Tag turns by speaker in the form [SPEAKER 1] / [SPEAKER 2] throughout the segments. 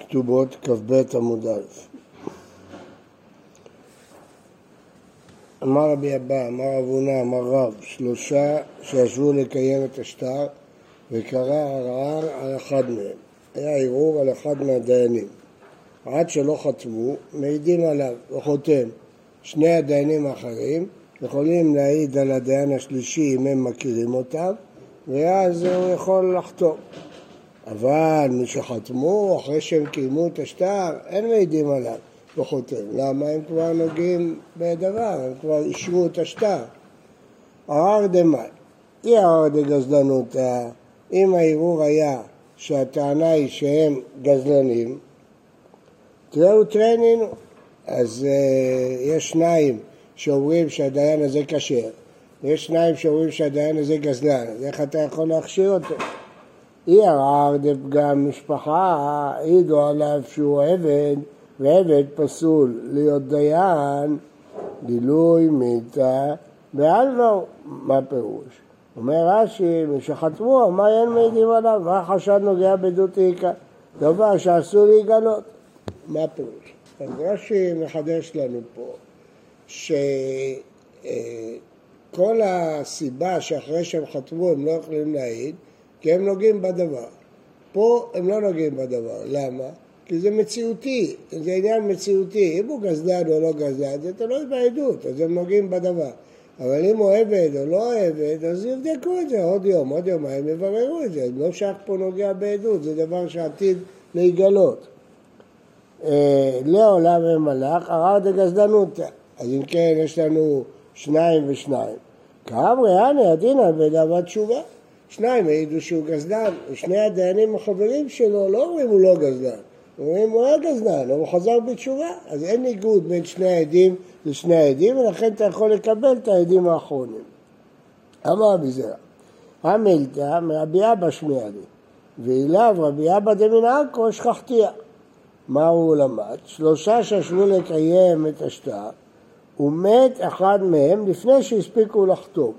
[SPEAKER 1] כתובות כ"ב עמוד א'. אמר רבי אבא, אמר אבונה, אמר רב, שלושה שישבו לקיים את השטר וקרא ערער על אחד מהם. היה ערעור על אחד מהדיינים. עד שלא חתמו, מעידים עליו וחותם. שני הדיינים האחרים יכולים להעיד על הדיין השלישי אם הם מכירים אותם, ואז הוא יכול לחתום. אבל מי שחתמו אחרי שהם קיימו את השטר, אין מעידים עליו וחותם. למה? הם כבר נוגעים בדבר, הם כבר אישרו את השטר. ערר דמאי, אי ערר דגזלנותא, אם הערעור היה שהטענה היא שהם גזלנים, תראו טרנינו. אז uh, יש שניים שאומרים שהדיין הזה כשר, ויש שניים שאומרים שהדיין הזה גזלן, אז איך אתה יכול להכשיר אותו? אי ערר דפגם משפחה, העידו עליו שהוא עבד, ועבד פסול להיות דיין, גילוי מיתה בעלמא, מה פירוש? אומר רש"י, מי שחתמו, מה אין מעידים עליו? מה החשד נוגע בעדות איכה? דבר שאסור להיגלות. מה פירוש? אז רש"י מחדש לנו פה שכל הסיבה שאחרי שהם חתמו הם לא יכולים להעיד כי הם נוגעים בדבר. פה הם לא נוגעים בדבר. למה? כי זה מציאותי, זה עניין מציאותי. אם הוא גזלן או לא גזלן, זה תלוי בעדות, אז הם נוגעים בדבר. אבל אם הוא עבד או לא עבד, אז יבדקו את זה עוד יום, עוד יומיים, יבררו את זה. לא שייך פה נוגע בעדות, זה דבר שעתיד להיגלות. אה, לעולם ומלאך, ערר דגזלנותא. אז אם כן, יש לנו שניים ושניים. כאמרי, הנה, הדינא בדבר תשובה. שניים העידו שהוא גזלן, ושני הדיינים החברים שלו לא אומרים הוא לא גזלן, אומרים הוא היה גזלן, הוא חזר בתשובה, אז אין ניגוד בין שני העדים לשני העדים, ולכן אתה יכול לקבל את העדים האחרונים. אמר בזרע, המילתא מרבי אבא שמיע לי, ואליו רבי אבא דמנעכו שכחתיה. מה הוא למד? שלושה שישבו לקיים את השטר, ומת אחד מהם לפני שהספיקו לחתום.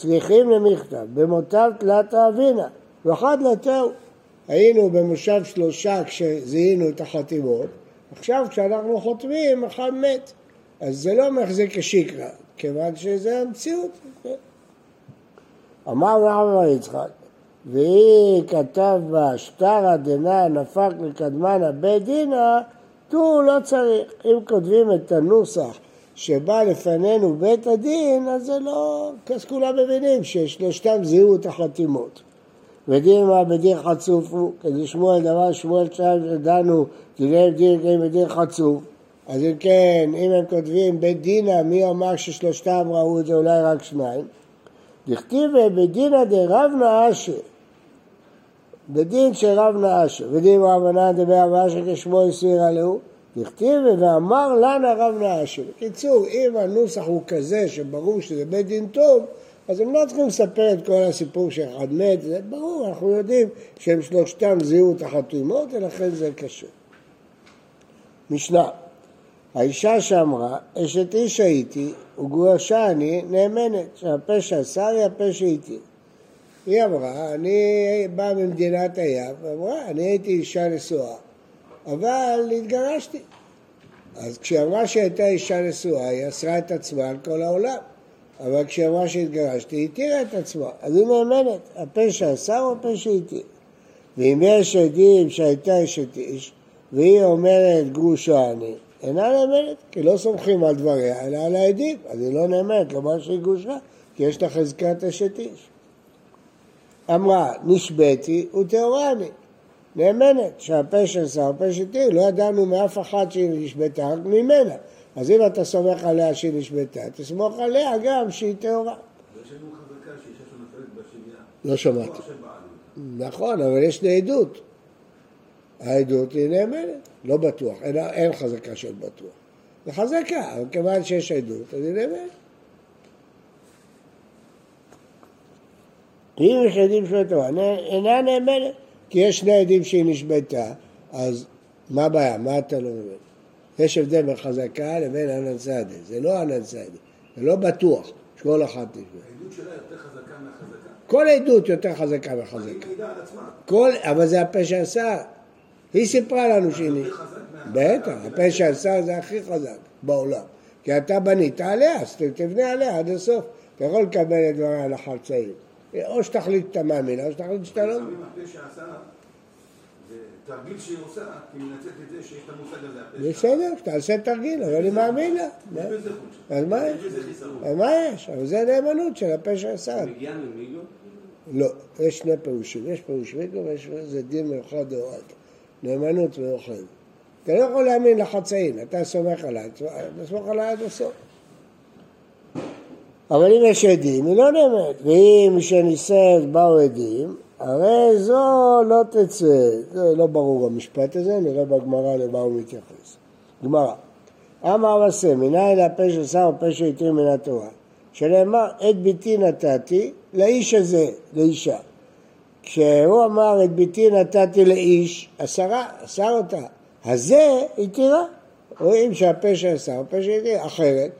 [SPEAKER 1] צריכים למכתב, במותיו תלת אבינה, ואחד לתהו. היינו במושב שלושה כשזיהינו את החתימות, עכשיו כשאנחנו חותמים אחד מת. אז זה לא מחזיק כשיקרא, כיוון שזה המציאות. אמר רב יצחק, והיא כתב בה שטרא דנא נפק לקדמנה בית דינא, תו לא צריך. אם כותבים את הנוסח שבא לפנינו בית הדין, אז זה לא, אז כולם מבינים ששלושתם זיהו את החתימות. ודין מה בדין חצוף הוא, כדי שמואל דבר שמואל שם שדנו דיני דין כדין בדין חצוף. אז אם כן, אם הם כותבים בית דינא, מי אמר ששלושתם ראו את זה, אולי רק שניים? דכתיב בדינא דרבנא אשר, בדין שרבנא אשר, ודין רבנא דבר רב אשר כשמו הסיר עליהו, דכתיב ואמר לנה רב נאשר. בקיצור, אם הנוסח הוא כזה שברור שזה בית דין טוב, אז הם לא צריכים לספר את כל הסיפור שאחד מת, זה ברור, אנחנו יודעים שהם שלושתם זיהו את החתימות ולכן זה קשה. משנה, האישה שאמרה, אשת איש הייתי וגורשה אני נאמנת, שהפה שאסר היא הפה שהייתי. היא אמרה, אני באה ממדינת הים, ואמרה, אני הייתי אישה נשואה. אבל התגרשתי. אז כשהיא אמרה שהייתה אישה נשואה, היא אסרה את עצמה על כל העולם. אבל כשהיא אמרה שהתגרשתי, היא התירה את עצמה. אז היא נאמנת, הפה שאסר או הפה שהתיר. ואם יש עדים שהייתה אשת איש, והיא אומרת גרושה אני, אינה נאמנת, כי לא סומכים על דבריה, אלא על העדים. אז היא לא נאמנת לומר שהיא גרושה, כי יש לה חזקת אשת איש. אמרה, נשבעתי וטהורה אני. נאמנת, שהפה של שר פה שתיר, לא ידענו מאף אחת שהיא נשבתה, רק ממנה. אז אם אתה סומך עליה שהיא נשבתה, תסמוך עליה גם שהיא טהורה. לא שמעתי. נכון, אבל יש לי עדות. העדות היא נאמנת, לא בטוח, אין, אין חזקה של בטוח. זה חזקה, אבל כיוון שיש עדות, אז היא נאמנת. אם יש עדים של התורה, אינה נאמנת. כי יש שני עדים שהיא נשבתה, אז מה הבעיה? מה אתה לא מבין? יש הבדל בין חזקה לבין אננסדה, זה לא אננסדה, זה לא בטוח שכל אחת נשבתה.
[SPEAKER 2] העדות שלה יותר חזקה מהחזקה.
[SPEAKER 1] כל עדות יותר חזקה
[SPEAKER 2] עצמה.
[SPEAKER 1] כל, אבל זה הפה שעשה. היא סיפרה לנו שהיא... בטח, הפה שעשה זה הכי חזק בעולם. כי אתה בנית עליה, אז תבנה עליה עד הסוף. אתה יכול לקבל את דבריה לאחר צעיר. או שתחליט שאתה מאמין, או שתחליט שאתה לא... תרגיל שהיא עושה, היא מנצלת את זה שיש את המושג הזה. בסדר, תעשה תרגיל, אבל אני מאמין לה. אז מה יש? אז מה יש? אבל זה נאמנות של הפשע הסעד. מגיע ממיגו? לא, יש שני פירושים. יש פירוש מיגו ויש איזה דין מיוחד דאורייתא. נאמנות מיוחדת. אתה לא יכול להאמין לחצאין, אתה סומך עליי, תסמוך עליי עד הסוף. אבל אם יש עדים, היא לא נאמנת. ואם שנישאת באו עדים, הרי זו לא תצא, זה לא ברור המשפט הזה, נראה בגמרא למה הוא מתייחס. גמרא, אמר עשה, מנין הפה של שר ופה של יתיר מן התורה, שנאמר, את ביתי נתתי לאיש הזה, לאישה. כשהוא אמר, את ביתי נתתי לאיש, עשרה, אסר אותה. הזה התירה. רואים שהפה של שר הוא פה של יתיר, אחרת,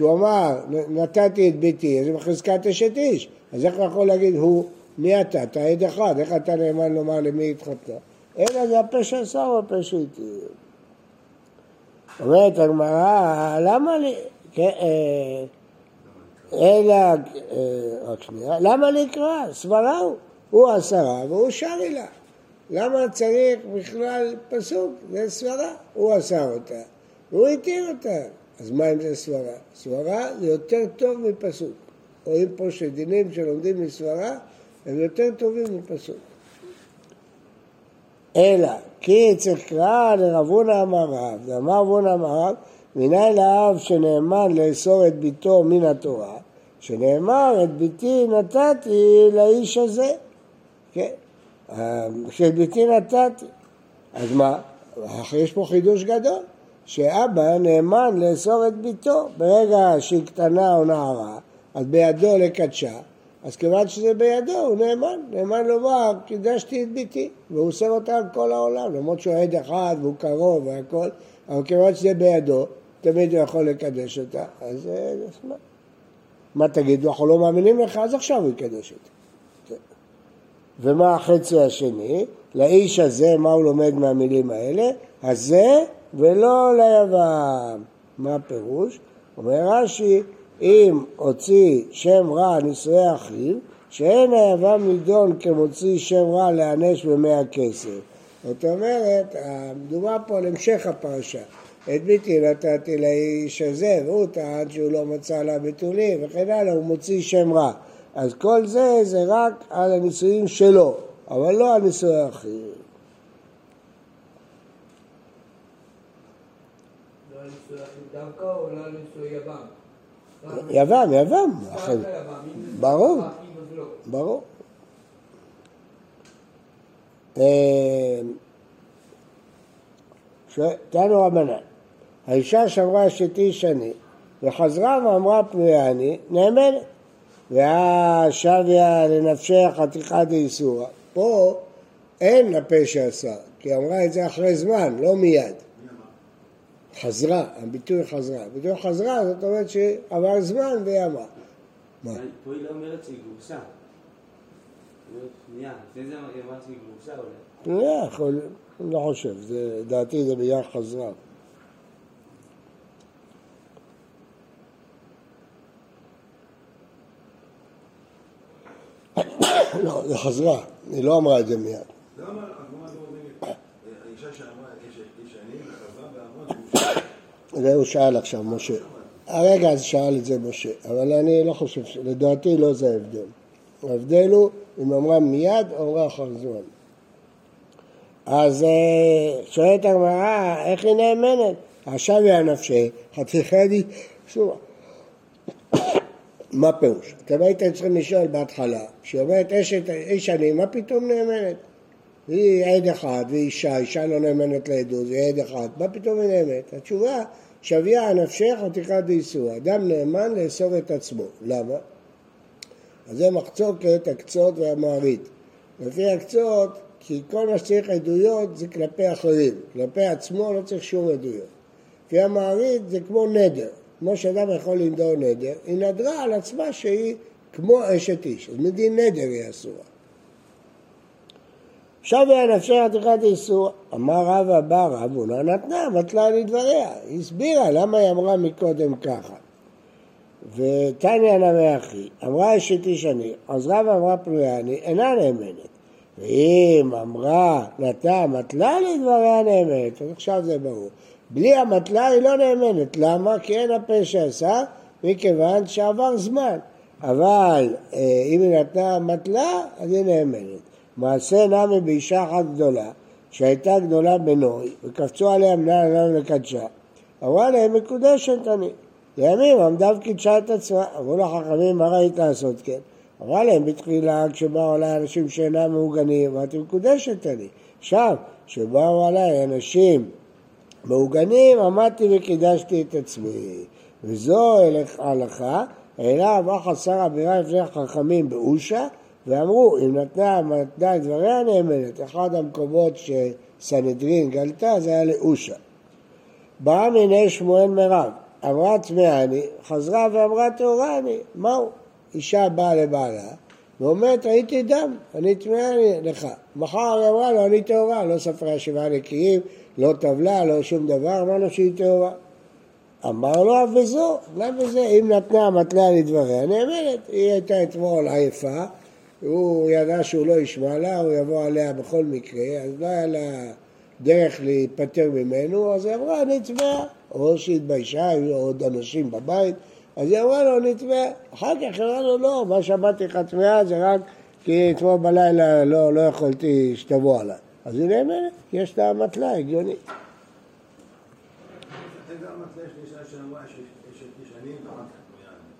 [SPEAKER 1] כשהוא אמר, נתתי את ביתי, זה בחזקת אשת איש. אז איך הוא יכול להגיד, הוא מי אתה? אתה עד אחד, איך אתה נאמן לומר למי התחתנה? אלא זה הפה של שר או הפה של איתי. אומרת הגמרא, למה לי... כן, אה, אלא, אה, רק שנייה, למה לקרוא? סברה הוא, הוא עשרה והוא שרי לה. למה צריך בכלל פסוק? זה סברה, הוא אסר אותה והוא התיר אותה. אז מה אם זה סברה? סברה זה יותר טוב מפסוק. רואים פה שדינים שלומדים מסברה הם יותר טובים מפסוק. אלא, כי אצל קרא לרבונה אמר רב, ואמר רבונה אמר רב, מנין לאב שנאמן לאסור את ביתו מן התורה, שנאמר את ביתי נתתי לאיש הזה, כן, שאת ביתי נתתי. אז מה, יש פה חידוש גדול, שאבא נאמן לאסור את ביתו, ברגע שהיא קטנה או נערה, אז בידו לקדשה, אז כיוון שזה בידו, הוא נאמן, נאמן לומר, קידשתי את ביתי, והוא אוסר אותה על כל העולם, למרות שהוא עד אחד והוא קרוב והכל, אבל כיוון שזה בידו, תמיד הוא יכול לקדש אותה, אז מה? מה תגיד, אנחנו לא מאמינים לך, אז עכשיו הוא יקדש אותה. ומה החצי השני? לאיש הזה, מה הוא לומד מהמילים האלה? הזה ולא ליוון. מה הפירוש? אומר רש"י, אם הוציא שם רע נישואי אחיו, שאין היוון נידון כמוציא שם רע להיענש במאה כסף. זאת אומרת, מדובר פה על המשך הפרשה. את ביתי נתתי לאיש הזה, והוא טען שהוא לא מצא לה בתולים וכן הלאה, הוא מוציא שם רע. אז כל זה זה רק על הנישואים שלו, אבל לא על נישואי אחיו.
[SPEAKER 2] לא על נישואי אחיו דווקא לא על נישואי יבם?
[SPEAKER 1] יבם, יבם. ברור, ברור. תנו רבנן, האישה שמרה אשתי שני וחזרה ואמרה פנויה אני, נאמנת. והשביה לנפשך חתיכה דאיסורא. פה אין לפשע עשה, כי אמרה את זה אחרי זמן, לא מיד. חזרה, הביטוי חזרה. הביטוי חזרה זאת אומרת שעבר זמן והיא אמרה.
[SPEAKER 3] מה? פה היא לא אומרת שהיא גורשה. פנייה, לפני זה היא אמרה שהיא גורשה אולי. פנייה, יכול,
[SPEAKER 1] לא חושב, דעתי זה בגלל חזרה. לא, זה חזרה, היא לא אמרה את זה מיד. זה הוא שאל עכשיו, משה. הרגע אז שאל את זה משה, אבל אני לא חושב, לדעתי לא זה ההבדל. ההבדל הוא אם אמרה מיד או אמרה אחר זמן. אז אה, שואלת הגמרא, איך היא נאמנת? עכשיו היא הנפשי, חצי חדי, שוב. מה פירוש? אתם הייתם צריכים לשאול בהתחלה, כשהיא אומרת איש אני, מה פתאום נאמנת? היא עד אחד והיא אישה, אישה לא נאמנת לעדות, היא עד אחד, מה פתאום היא נאמנת? התשובה, שוויה נפשך ותקרא דאיסור, אדם נאמן לאסור את עצמו, למה? אז זה מחצוקת הקצות והמערית. לפי הקצות, כי כל מה שצריך עדויות זה כלפי אחרים, כלפי עצמו לא צריך שום עדויות. לפי המערית זה כמו נדר, כמו שאדם יכול לנדור נדר, היא נדרה על עצמה שהיא כמו אשת איש, אז מדין נדר היא אסורה. היה נפשי חתיכת איסור. אמר רב הבא רב, הוא לא נתנה, מתלה לדבריה. היא הסבירה למה היא אמרה מקודם ככה. ותניא נמי אחי, אמרה אשת איש אני, אז רב אמרה פלויאני, אינה נאמנת. ואם אמרה נתנה מתלה לדבריה נאמנת, אז עכשיו זה ברור. בלי המתלה היא לא נאמנת. למה? כי אין הפה שעשה, מכיוון שעבר זמן. אבל אה, אם היא נתנה מתלה, אז היא נאמנת. מעשה נמי באישה אחת גדולה, שהייתה גדולה בנוי, וקפצו עליה מנהל עליו לקדשה. אמרה להם, מקודשת אני. לימים עמדה וקידשה את עצמה. אמרו לחכמים, מה ראית לעשות כן? אמרה להם בתחילה, כשבאו עליי אנשים שאינם מעוגנים, אמרתי, מקודשת אני. עכשיו, כשבאו עליי אנשים מעוגנים, עמדתי וקידשתי את עצמי. וזו הלכה, אלא אמר חסר אבירה לפני החכמים באושה, ואמרו, אם נתנה מתנה את דבריה נאמנת, אחד המקומות שסנהדרין גלתה זה היה לאושה. באה מיני שמואל מירב, אמרה טמאני, חזרה ואמרה טהורה אני, מהו? אישה באה לבעלה ואומרת, הייתי דם, אני טמאה לך. מחר היא אמרה לו, אני טהורה, לא ספרה שבעה נקיים, לא טבלה, לא שום דבר, אמרנו שהיא טהורה. אמר לו, וזו, גם וזה, אם נתנה המתלה לדבריה, נאמרת, היא הייתה אתמול עייפה, הוא ידע שהוא לא ישמע לה, הוא יבוא עליה בכל מקרה, אז לא היה לה דרך להיפטר ממנו, אז היא אמרה, טמאה. או שהתביישה, היו עוד אנשים בבית, אז היא אמרה לו, אני טמאה. אחר כך אמרה לו, לא, מה שאמרתי לך טמאה זה רק כי אתמול בלילה לא, לא יכולתי שתבוא עליי. אז היא נאמרת, יש לה מטלה הגיונית.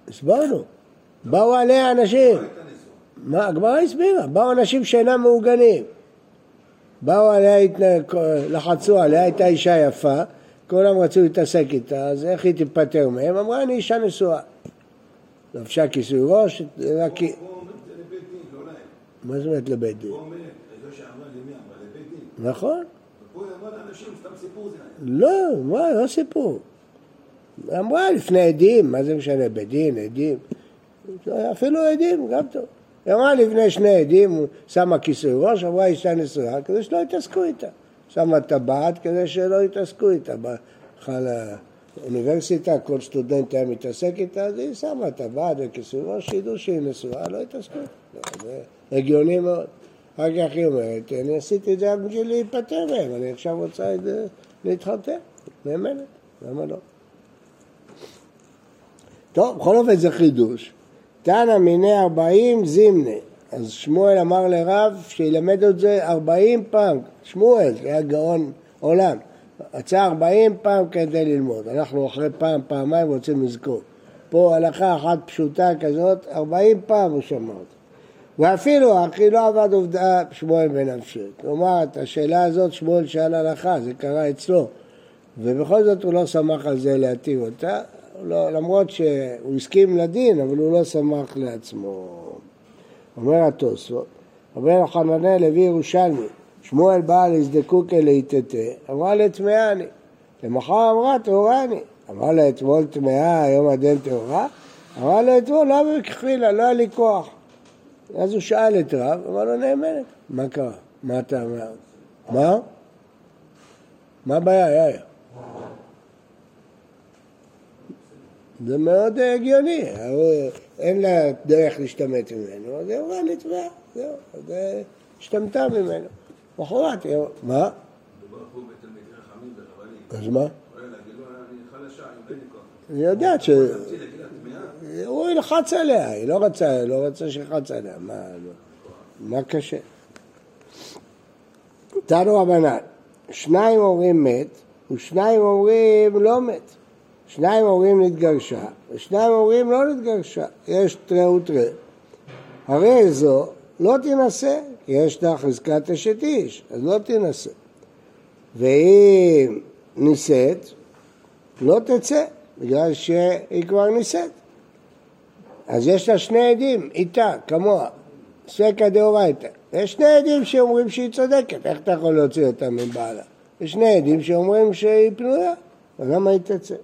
[SPEAKER 1] הסברנו, באו עליה אנשים, מה, הגמרא הסבירה, באו אנשים שאינם מעוגנים, באו עליה, לחצו עליה, הייתה אישה יפה, כולם רצו להתעסק איתה, אז איך היא תיפטר מהם? אמרה, אני אישה נשואה. לבשה כיסוי ראש, רק... כי... מה זאת אומרת לבית דין? נכון. לא, מה, לא סיפור. אמרה לפני עדים, מה זה משנה, בית דין, עדים. אפילו עדים, גם טוב. היא אמרה לפני שני עדים, שמה כיסוי ראש, אמרה אישה נשואה, כדי שלא יתעסקו איתה. שמה טבעת כדי שלא יתעסקו איתה. בכלל האוניברסיטה, כל סטודנט היה מתעסק איתה, אז היא שמה טבעת וכיסוי ראש, שידעו שהיא נשואה, לא יתעסקו. זה הגיוני מאוד. אחר כך היא אומרת, אני עשיתי את זה רק בשביל להיפטר מהם, אני עכשיו רוצה את זה להתחתן, נאמנת, למה לא? טוב, בכל אופן זה חידוש. תנא מיני ארבעים זימנה. אז שמואל אמר לרב שילמד את זה ארבעים פעם. שמואל, היה גאון עולם. רצה ארבעים פעם כדי ללמוד. אנחנו אחרי פעם, פעמיים רוצים לזכור. פה הלכה אחת פשוטה כזאת, ארבעים פעם הוא שמע אותה. ואפילו אחי לא עבד עובדה שמואל בנפשו. כלומר, את השאלה הזאת שמואל שאל הלכה, זה קרה אצלו. ובכל זאת הוא לא שמח על זה להתיר אותה, לא, למרות שהוא הסכים לדין, אבל הוא לא שמח לעצמו. אומר התוספות, אומר חננאל לוי ירושלמי, שמואל בא להזדקוקי לאיתתה, אמרה לטמאה אני. למחר אמרה טהורה אני. אמרה לה אתמול טמאה, היום עד אין טהורה? אמרה לו אתמול, למה בכחילה, לא היה לי כוח. אז הוא שאל את רב, אמר לו נאמנת. מה קרה? מה אתה אומר? מה? מה הבעיה, יאיר? זה מאוד הגיוני, אין לה דרך להשתמט ממנו, אז היא אמרה נתבעה, זהו, אז השתמטה ממנו. מחרת, מה? אז מה? היא יודעת ש... הוא ילחץ עליה, היא לא רצה, לא רצה שילחץ עליה, מה, מה קשה? תנו רבנן, שניים אומרים מת, ושניים אומרים לא מת. שניים אומרים נתגרשה, ושניים אומרים לא נתגרשה. יש תרא ותרא. הרי זו לא תינשא, כי יש לה חזקת אשת איש, אז לא תינשא. ואם נישאת, לא תצא, בגלל שהיא כבר נישאת. אז יש לה שני עדים איתה, כמוה, סקא דאורייתא. יש שני עדים שאומרים שהיא צודקת, איך אתה יכול להוציא אותה מבעלה? יש שני עדים שאומרים שהיא פנויה, אז למה היא תצא?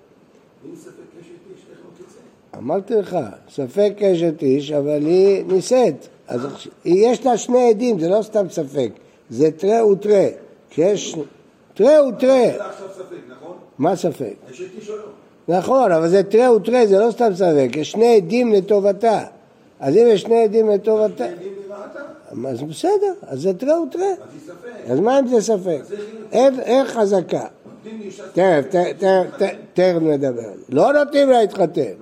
[SPEAKER 1] אמרתי לך, ספק אשת איש, אבל היא נישאת. אז יש לה שני עדים, זה לא סתם ספק. זה תרא ותרא. כשיש...
[SPEAKER 4] ספק, נכון?
[SPEAKER 1] מה ספק?
[SPEAKER 4] או לא?
[SPEAKER 1] נכון, אבל זה תרא ותרא, זה לא סתם ספק, יש שני עדים לטובתה. אז אם יש שני עדים לטובתה. אז בסדר, אז זה תרא ותרא.
[SPEAKER 4] אז
[SPEAKER 1] מה אם זה ספק? אין חזקה.
[SPEAKER 4] נותנים לי אישה
[SPEAKER 1] תכף, נדבר. לא נותנים לה להתחתן.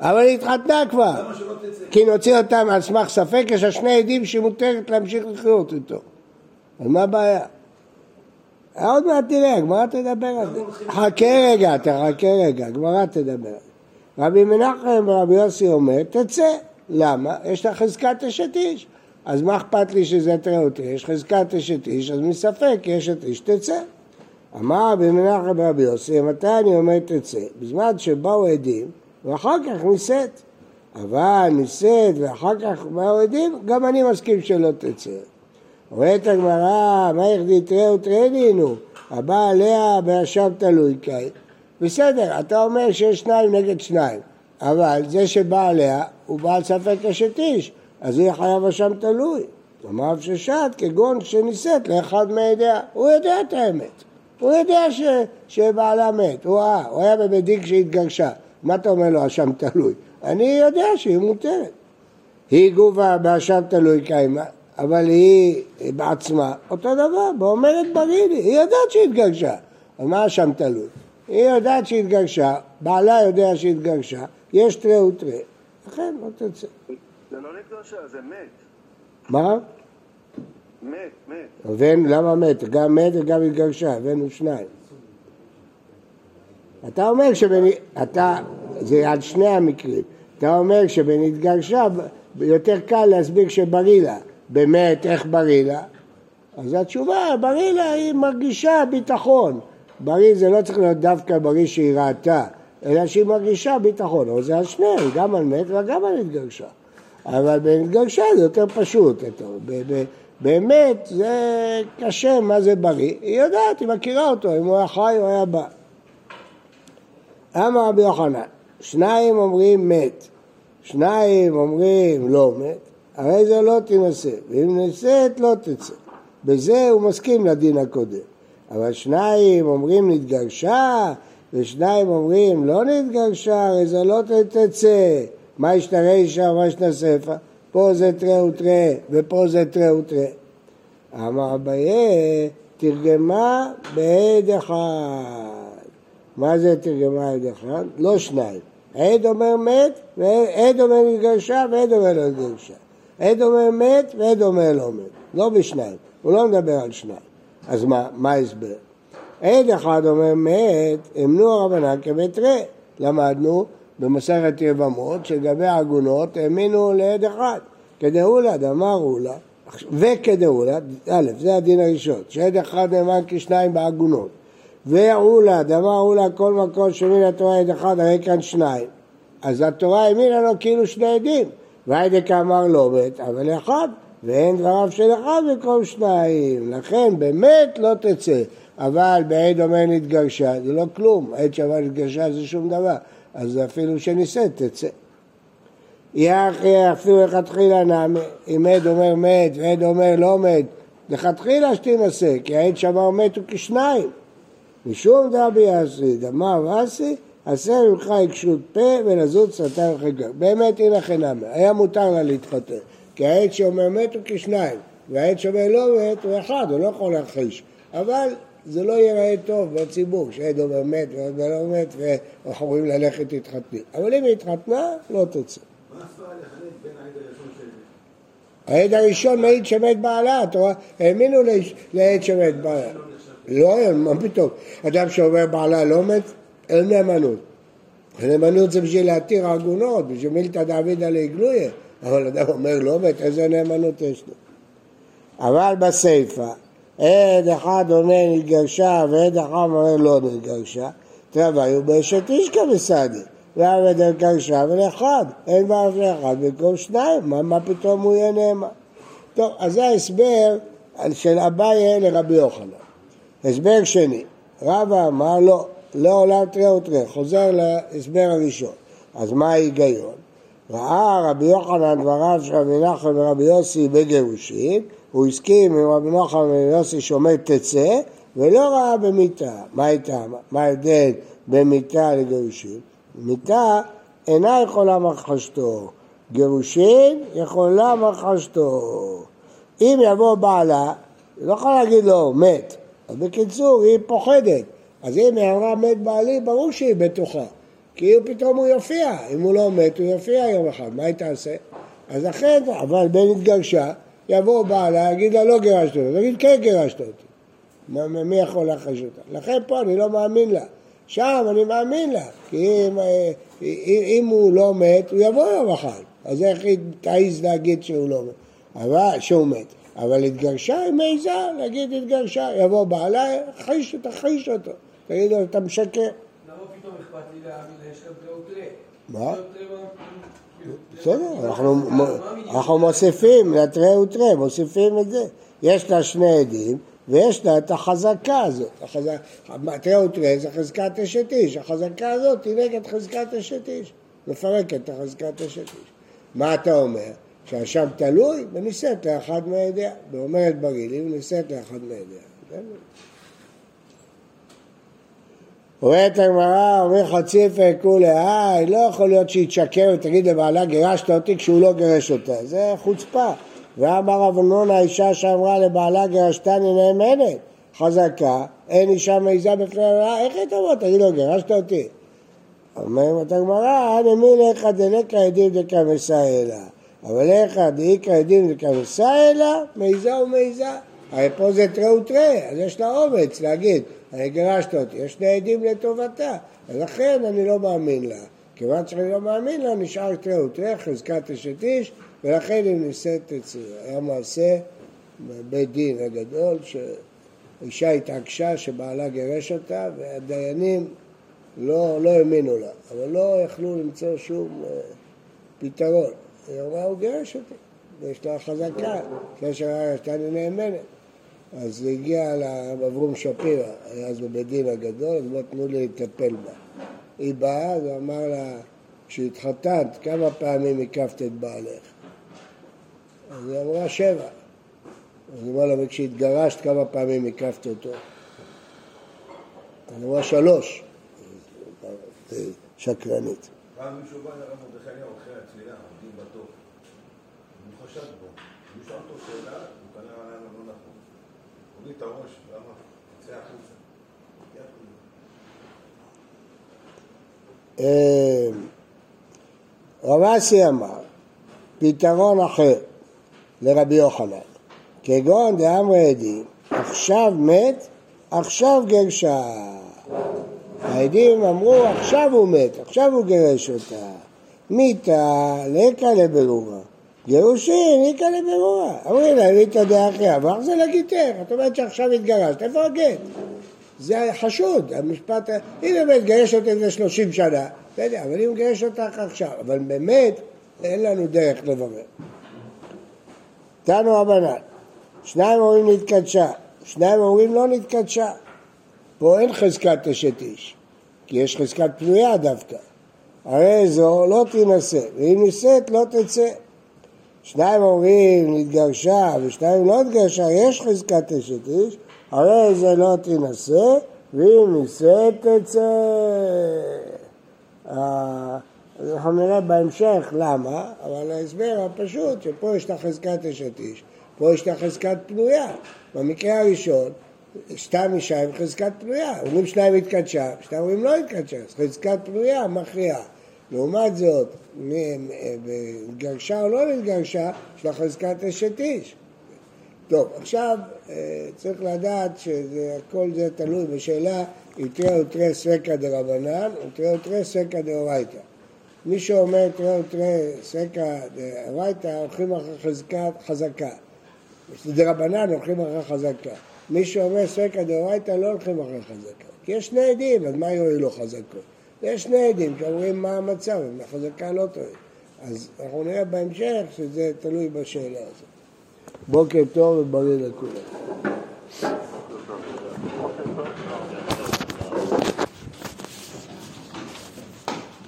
[SPEAKER 1] אבל היא התחתנה כבר.
[SPEAKER 4] למה שלא תצא?
[SPEAKER 1] כי נוציא אותם על סמך ספק, יש לה שני עדים שמותרת להמשיך לחיות איתו. אז מה הבעיה? עוד מעט תראה, הגמרא תדבר על זה. חכה רגע, תחכה רגע, הגמרא תדבר. רבי מנחם ורבי יוסי אומר, תצא. למה? יש לה חזקת אשת איש. אז מה אכפת לי שזה תראה אותי? יש חזקת אשת איש, אז מספק אשת איש תצא. אמר רבי מנחם ורבי יוסי, מתי אני אומר תצא? בזמן שבאו עדים, ואחר כך נישאת. אבל נישאת ואחר כך באו עדים, גם אני מסכים שלא תצא. אומרת הגמרא, מה יחדי תראה ותראה נו? הבא עליה באשם תלוי קאי. בסדר, אתה אומר שיש שניים נגד שניים, אבל זה שבא עליה הוא בעל ספק אשת איש, אז יהיה חייב אשם תלוי. אמר ששת כגון שנישאת לאחד מעדיה, הוא יודע את האמת. הוא יודע ש... שבעלה מת, הוא ראה, הוא היה בבית דין כשהתגרשה. מה אתה אומר לו אשם תלוי? אני יודע שהיא מותרת. היא גובה באשם תלוי קיימה, אבל היא בעצמה אותו דבר, באומרת ברילי, היא יודעת שהיא התגרשה, אז מה אשם תלוי? היא יודעת שהיא התגרשה, בעלה יודע שהיא התגרשה, יש תראה ותראה, לכן לא תצא.
[SPEAKER 5] זה לא נתגרשה, זה מת.
[SPEAKER 1] מה?
[SPEAKER 5] מת, מת.
[SPEAKER 1] למה מת? גם מת וגם התגרשה, הבאנו שניים. אתה אומר שבנ... אתה, זה על שני המקרים. אתה אומר שבנתגרשה יותר קל להסביר שבריא לה. באמת, איך בריא לה? אז התשובה, בריא לה היא מרגישה ביטחון. בריא זה לא צריך להיות דווקא בריא שהיא ראתה, אלא שהיא מרגישה ביטחון. אבל זה על שניהם, גם על מת וגם על התגרשה. אבל בנתגרשה זה יותר פשוט. באמת זה קשה מה זה בריא. היא יודעת, היא מכירה אותו, אם הוא היה חי הוא היה בא. אמר רבי יוחנן, שניים אומרים מת, שניים אומרים לא מת, הרי זה לא תינשא, ואם נשאת לא תצא. בזה הוא מסכים לדין הקודם. אבל שניים אומרים נתגרשה, ושניים אומרים לא נתגרשה, הרי זה לא תצא. מה ישתרא אישה ומה ישתרא ספר? פה זה תראה ותראה, ופה זה תראה ותראה. אמר אביי, תרגמה בעד אחד. מה זה תרגמה עד אחד? לא שניים. עד אומר מת, ועד אומר נתגרשה, ועד אומר לא נתגרשה. עד אומר מת, ועד אומר לא מת. לא בשניים. הוא לא מדבר על שניים. אז מה, מה ההסבר? עד אחד אומר מת, אמנו הרבנן כמתרה. למדנו במסכת יבמות שלגבי העגונות האמינו לעד אחד. כדאולד, אמר אולה, וכדאולד, א', זה הדין הראשון, שעד אחד נאמן כשניים בעגונות. ועולד, אמר אולה כל מקום שמין התורה עד אחד, הרי כאן שניים. אז התורה האמינה לו כאילו שני עדים. והיידקה אמר לא מת, אבל אחד, ואין דבריו של אחד במקום שניים. לכן באמת לא תצא. אבל בעד אומר נתגרשה, זה לא כלום. עד שאמר נתגרשה זה שום דבר. אז אפילו שנישאת תצא. אחרי אפילו לכתחילה נעמה, אם עד אומר מת ועד אומר לא מת, לכתחילה שתינשא, כי העד שאמר מת הוא כשניים. משום דרבי אסי, דמר אסי, עשה ממך עקשות פה ולזוז סרטן וחגר. באמת הנה חינמי, היה מותר לה להתחתן, כי העד שאומר מת הוא כשניים, והעד שאומר לא מת הוא אחד, הוא לא יכול להכחיש. אבל זה לא ייראה טוב בציבור, שעד אומר מת ועד לא מת, ואנחנו אומרים ללכת להתחתני. אבל אם היא התחתנה, לא תצא.
[SPEAKER 4] מה הסברה לחלק בין העד הראשון של
[SPEAKER 1] העד הראשון מעיד שמת בעלה, אתה רואה? האמינו לעד שמת בעלה. לא, מה פתאום. אדם שאומר בעלה לא מת, אין נאמנות. הנאמנות זה בשביל להתיר עגונות, בשביל מילתא דעבידא לעגלויה. אבל אדם אומר לא מת, איזה נאמנות יש לו? אבל בסיפא, עד אחד אומר נתגרשה ועד אחד אומר לא נתגרשה, תרוויו באשת אישקא בסעדי. ועבד נתגרשה ולאחד, אין בערב לאחד במקום שניים, מה, מה פתאום הוא יהיה נאמן? טוב, אז זה ההסבר של אביי לרבי יוחנן. הסבר שני, רבא אמר לא, לא עולם תראה ותראה, חוזר להסבר הראשון. אז מה ההיגיון? ראה רבי יוחנן דבריו של רבי נחמן ורבי יוסי בגירושין, הוא הסכים עם רבי נוחם ויוסי שאומר תצא, ולא ראה במיתה. מה הייתה? מה ההבדל בין מיתה לגירושין? מיתה אינה יכולה מחשתו, גירושין יכולה מחשתו. אם יבוא בעלה, היא לא יכולה להגיד לו, מת. אז בקיצור, היא פוחדת. אז אם היא אמרה מת בעלי, ברור שהיא בטוחה. כי פתאום הוא יופיע. אם הוא לא מת, הוא יופיע יום אחד. מה היא תעשה? אז לכן, אבל בן התגרשה, יבוא בעלה, יגיד לה לא גירשת אותי, תגיד כן גירשת אותי. מי יכול להחש אותה? לכן פה אני לא מאמין לה. שם אני מאמין לה, כי אם, אה, אם, אם הוא לא מת, הוא יבוא יום אחד. אז איך היא תעיז להגיד שהוא לא מת? אבל, שהוא מת. אבל התגרשה, היא מעיזה להגיד התגרשה. יבוא בעלה, חיש, תחיש אותו. תגיד לו, אתה משקר.
[SPEAKER 2] למה פתאום אכפת לי להאמין לה? יש גם תראו
[SPEAKER 1] מה? בסדר, אנחנו מוסיפים לתרי ותרי, מוסיפים את זה. יש לה שני עדים ויש לה את החזקה הזאת. תרי ותרי זה חזקת אשת איש, החזקה הזאת היא נגד חזקת אשת איש. מפרקת את החזקת אשת איש. מה אתה אומר? שהאשם תלוי ונישאת לאחד מהידיה. ואומרת בגילים ונישאת לאחד מהידיה. אומרת הגמרא, אומר חצי כולי, אה, לא יכול להיות שהיא תשקר ותגיד לבעלה גירשת אותי כשהוא לא גירש אותה, זה חוצפה. ואמר רב נון האישה שאמרה לבעלה גירשתני נאמנת, חזקה, אין אישה מעיזה בפני הרעה, איך היא תבוא? תגיד לו, גירשת אותי. אומרת הגמרא, נמי לך דלקה עדים דקמסה אלא, אבל לך דאיקה עדים דקמסה אלא, מעיזה ומעיזה. הרי פה זה תרי ותרי, אז יש לה אומץ להגיד, אני גירשת אותי, יש שני עדים לטובתה, ולכן אני לא מאמין לה. כיוון שאני לא מאמין לה, נשאר תרי ותרי, חזקת אשת איש, ולכן היא נישאת תצא. היה מעשה בבית דין הגדול, שאישה התעקשה שבעלה גירש אותה, והדיינים לא, לא האמינו לה, אבל לא יכלו למצוא שום uh, פתרון. היא אמרה, הוא גירש אותי, ויש לה חזקה, לפני שהייתה לי נאמנת. אז זה הגיע לאברום שפירא, היה אז בבית דין הגדול, אז בואו תנו לי לטפל בה. היא באה ואמר לה, כשהתחתנת, כמה פעמים הקפת את בעלך? אז היא אמרה שבע. אז היא אמרה לה, וכשהתגרשת, כמה פעמים הקפת אותו? היא אמרה שלוש. שקרנית.
[SPEAKER 4] פעם מישהו בא לרב מרדכי אליהו אחרי התפילה, עומדים בתור. הוא חשד בו. הוא שאל אותו שאלה, הוא כנראה היה לא נכון. הוריד את הראש ואמר, צא החוצה.
[SPEAKER 1] רב אסי אמר, פתרון אחר לרבי יוחנן, כגון דאמרי עדים, עכשיו מת, עכשיו גרשה. העדים אמרו, עכשיו הוא מת, עכשיו הוא גירש אותה. מיתה לקה לברורה. גירושין, איכא לברורה. אומרים לה, מיתה דאחי אבך זה לגיטך. את אומרת שעכשיו התגרשת, איפה הגט? זה חשוד, המשפט, אם באמת גירש אותי לפני 30 שנה, בסדר, אבל אם גירש אותך עכשיו, אבל באמת אין לנו דרך לברר. תנו רבנן, שניים אומרים נתקדשה, שניים אומרים לא נתקדשה. פה אין חזקת אשת איש, כי יש חזקת פנויה דווקא. הרי זו לא תינשא, ואם נישאת לא תצא. שניים אומרים נתגרשה ושניים לא נתגרשה, יש חזקת אשת איש, הרי זה לא תינשא, ואם נישאת תצא. אה, אנחנו נראה בהמשך למה, אבל ההסבר הפשוט שפה יש לה חזקת אשת איש, פה יש לה חזקת פנויה. במקרה הראשון, סתם אישה עם חזקת פנויה, אומרים שניים התקדשה, שניים אומרים לא התקדשה, אז חזקת פנויה מכריעה. לעומת זאת, גרשה או לא נתגרשה, יש לה חזקת אשת איש. טוב, עכשיו אה, צריך לדעת שכל זה תלוי בשאלה אם תראה ותראה סקא דרבנן או תראה ותראה סקא דאורייתא. מי שאומר תראה ותראה סקא דאורייתא הולכים אחרי חזקת חזקה. דרבנן הולכים אחרי חזקה. מי שאומר סקא דאורייתא לא הולכים אחרי חזקה. כי יש שני עדים, אז מה יועילו חזקות? יש שני עדים שאומרים מה המצב, אם החזקה לא, לא טועה. אז אנחנו נראה בהמשך שזה תלוי בשאלה הזאת. בוקר טוב ובריא לכולם.